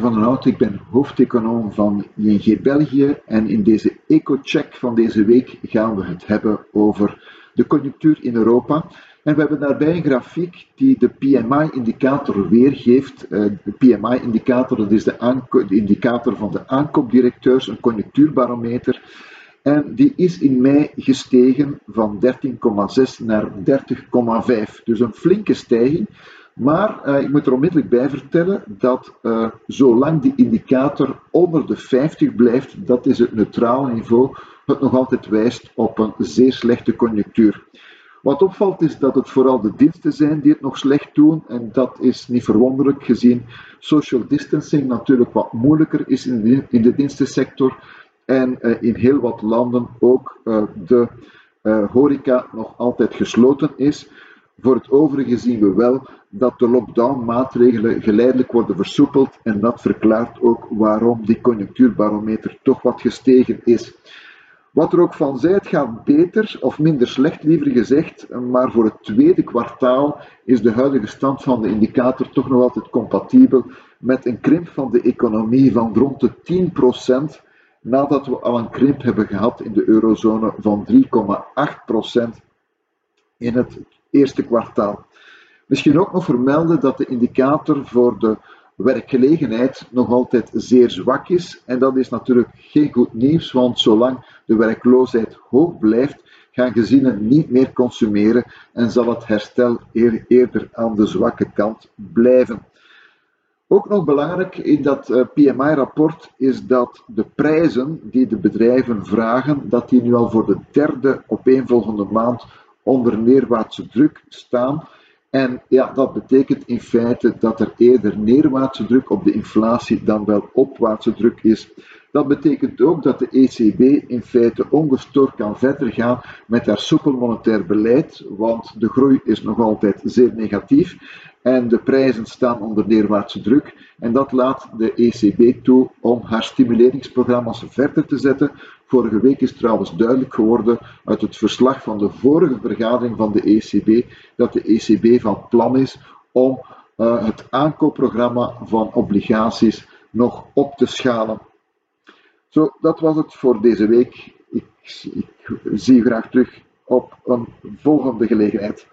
van den Hout, ik ben hoofdeconoom van ING België en in deze eco-check van deze week gaan we het hebben over de conjunctuur in Europa. En we hebben daarbij een grafiek die de PMI-indicator weergeeft. Eh, de PMI-indicator, dat is de, de indicator van de aankoopdirecteurs, een conjunctuurbarometer. En die is in mei gestegen van 13,6 naar 30,5. Dus een flinke stijging. Maar uh, ik moet er onmiddellijk bij vertellen dat uh, zolang die indicator onder de 50 blijft, dat is het neutrale niveau, het nog altijd wijst op een zeer slechte conjunctuur. Wat opvalt is dat het vooral de diensten zijn die het nog slecht doen en dat is niet verwonderlijk gezien social distancing natuurlijk wat moeilijker is in de, in de dienstensector en uh, in heel wat landen ook de horeca nog altijd gesloten is. Voor het overige zien we wel dat de lockdown-maatregelen geleidelijk worden versoepeld en dat verklaart ook waarom die conjunctuurbarometer toch wat gestegen is. Wat er ook van zij, gaat beter of minder slecht, liever gezegd, maar voor het tweede kwartaal is de huidige stand van de indicator toch nog altijd compatibel met een krimp van de economie van rond de 10%, nadat we al een krimp hebben gehad in de eurozone van 3,8% in het eerste kwartaal. Misschien ook nog vermelden dat de indicator voor de werkgelegenheid nog altijd zeer zwak is. En dat is natuurlijk geen goed nieuws, want zolang de werkloosheid hoog blijft, gaan gezinnen niet meer consumeren en zal het herstel eerder aan de zwakke kant blijven. Ook nog belangrijk in dat eh, PMI-rapport is dat de prijzen die de bedrijven vragen, dat die nu al voor de derde opeenvolgende maand onder neerwaartse druk staan. En ja, dat betekent in feite dat er eerder neerwaartse druk op de inflatie dan wel opwaartse druk is. Dat betekent ook dat de ECB in feite ongestoord kan verder gaan met haar soepel monetair beleid, want de groei is nog altijd zeer negatief en de prijzen staan onder neerwaartse druk. En dat laat de ECB toe om haar stimuleringsprogramma's verder te zetten. Vorige week is trouwens duidelijk geworden uit het verslag van de vorige vergadering van de ECB dat de ECB van plan is om uh, het aankoopprogramma van obligaties nog op te schalen. Zo, dat was het voor deze week. Ik, zie u graag terug op een volgende gelegenheid.